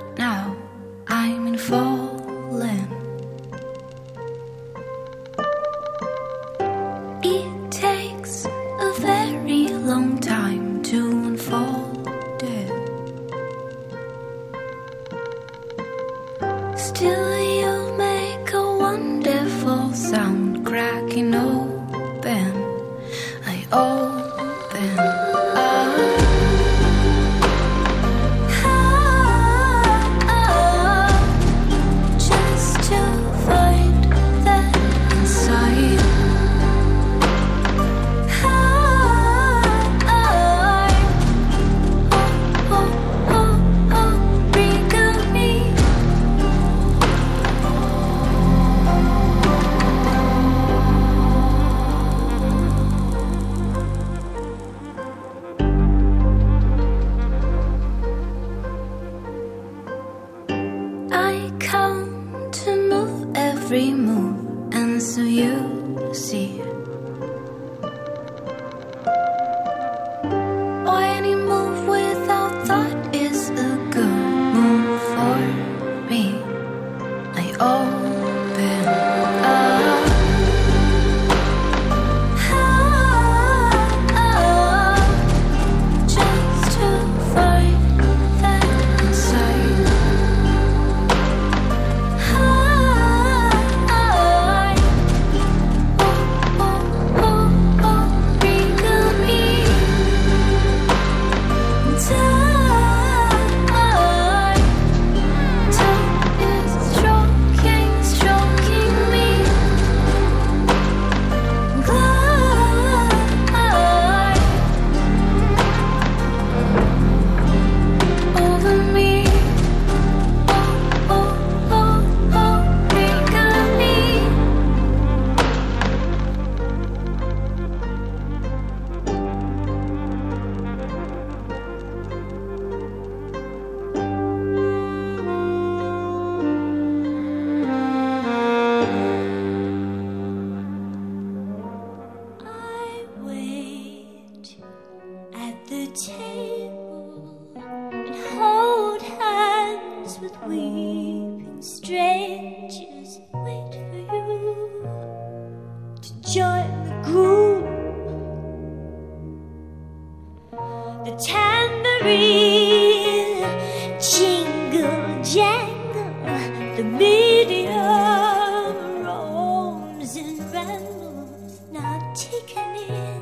taken in.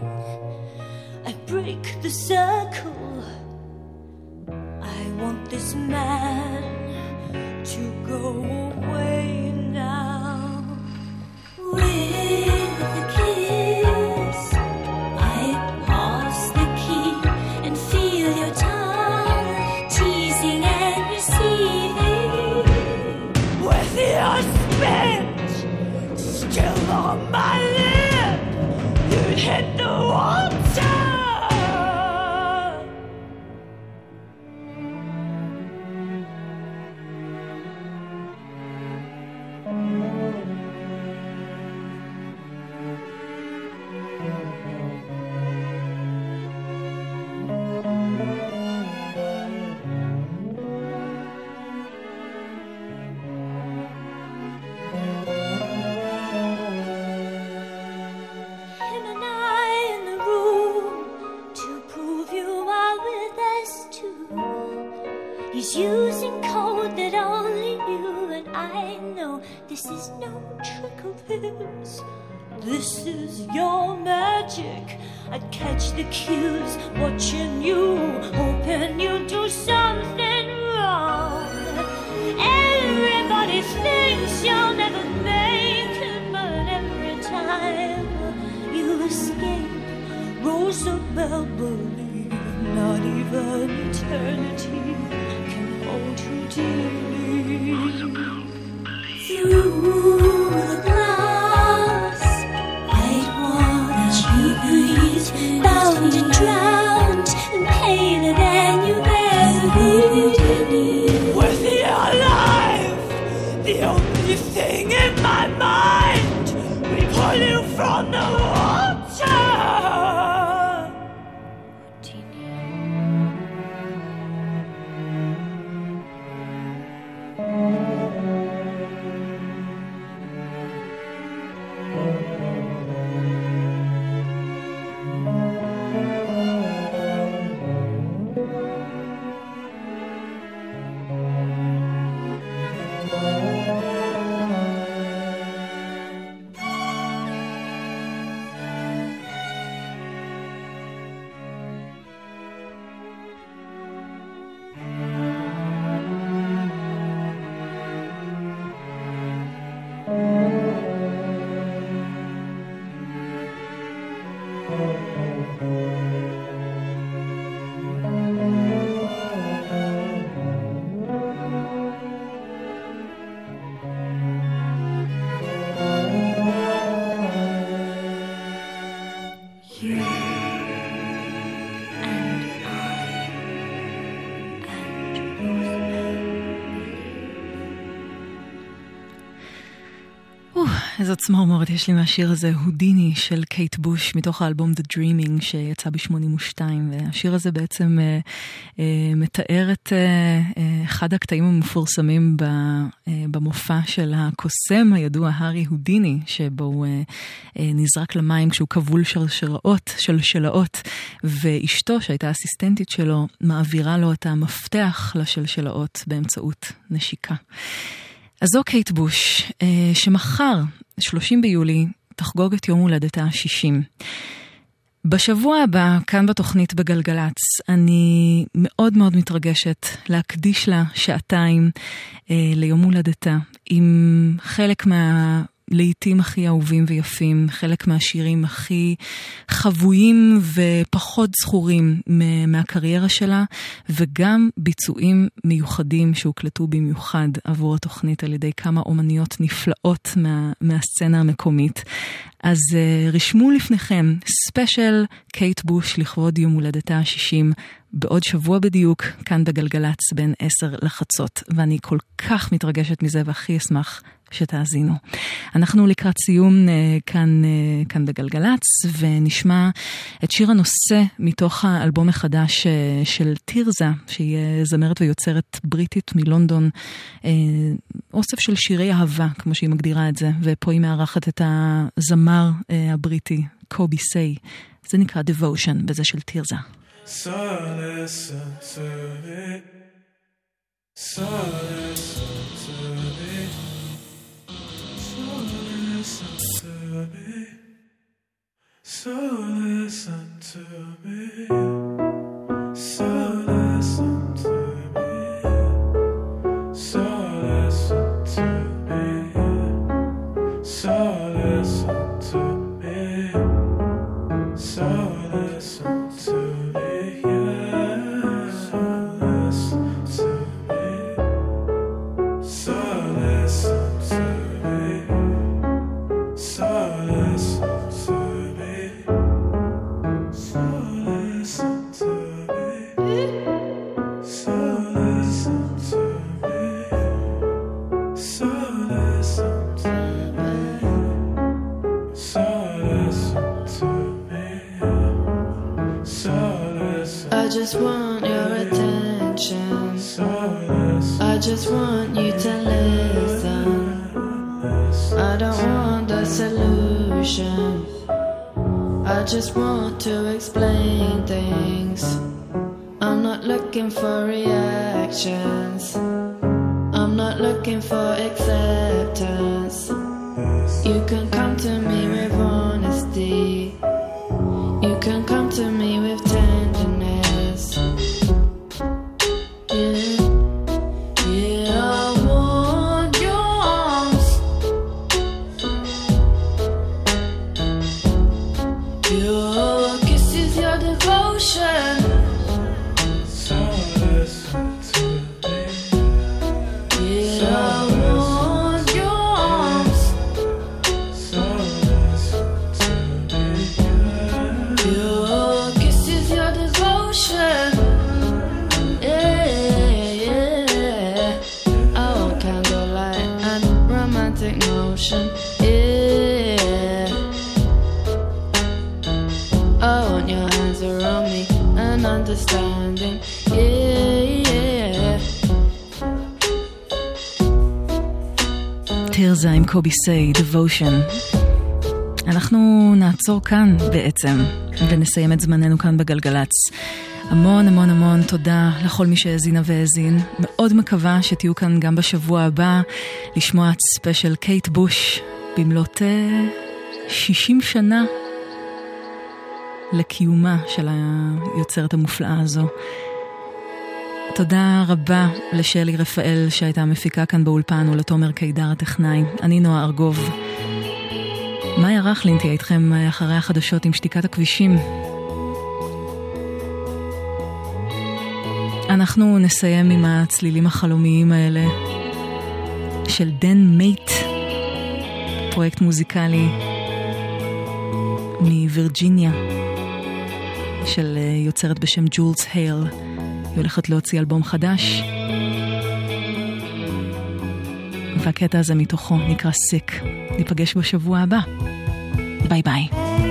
I break the circle. I want this man to go איזו צמרמורת יש לי מהשיר הזה, הודיני של קייט בוש, מתוך האלבום The Dreaming שיצא ב-82, והשיר הזה בעצם אה, אה, מתאר את אה, אה, אחד הקטעים המפורסמים ב, אה, במופע של הקוסם הידוע, הארי הודיני, שבו הוא אה, אה, נזרק למים כשהוא כבול שרשראות, שלשלאות, ואשתו, שהייתה אסיסטנטית שלו, מעבירה לו את המפתח לשלשלאות באמצעות נשיקה. אז זו קייט בוש, אה, שמחר, 30 ביולי, תחגוג את יום הולדתה ה-60. בשבוע הבא, כאן בתוכנית בגלגלצ, אני מאוד מאוד מתרגשת להקדיש לה שעתיים אה, ליום הולדתה, עם חלק מה... לעיתים הכי אהובים ויפים, חלק מהשירים הכי חבויים ופחות זכורים מהקריירה שלה, וגם ביצועים מיוחדים שהוקלטו במיוחד עבור התוכנית על ידי כמה אומניות נפלאות מה, מהסצנה המקומית. אז אה, רשמו לפניכם ספיישל קייט בוש לכבוד יום הולדתה ה-60 בעוד שבוע בדיוק, כאן בגלגלצ בין 10 לחצות, ואני כל כך מתרגשת מזה והכי אשמח שתאזינו. אנחנו לקראת סיום אה, כאן, אה, כאן בגלגלצ, ונשמע את שיר הנושא מתוך האלבום החדש uh, של טירזה, שהיא זמרת ויוצרת בריטית מלונדון, אוסף של שירי אהבה, כמו שהיא מגדירה את זה, ופה היא מארחת את הזמר הבריטי, קובי סיי. זה נקרא Devotion, בזה של טירזה. So listen to me. So to me. So listen to me. Just want your attention. I just want you to listen. I don't want a solution. I just want to explain things. I'm not looking for reactions. I'm not looking for acceptance. You can come to me with honesty. You can come to me with hands around me and understanding. Yeah, yeah. תירזה עם קובי סיי, Devotion. אנחנו נעצור כאן בעצם, ונסיים את זמננו כאן בגלגלצ. המון המון המון תודה לכל מי שהאזינה והאזין. מאוד מקווה שתהיו כאן גם בשבוע הבא, לשמוע את ספיישל קייט בוש במלאת אה, 60 שנה לקיומה של היוצרת המופלאה הזו. תודה רבה לשלי רפאל שהייתה מפיקה כאן באולפן ולתומר קידר הטכנאי. אני נועה ארגוב. מאיה רכלין תהיה איתכם אחרי החדשות עם שתיקת הכבישים. אנחנו נסיים עם הצלילים החלומיים האלה של Den-Mate, פרויקט מוזיקלי מווירג'יניה של אה, יוצרת בשם ג'ולס הייל. היא הולכת להוציא אלבום חדש. והקטע הזה מתוכו נקרא Sick. ניפגש בשבוע הבא. ביי ביי.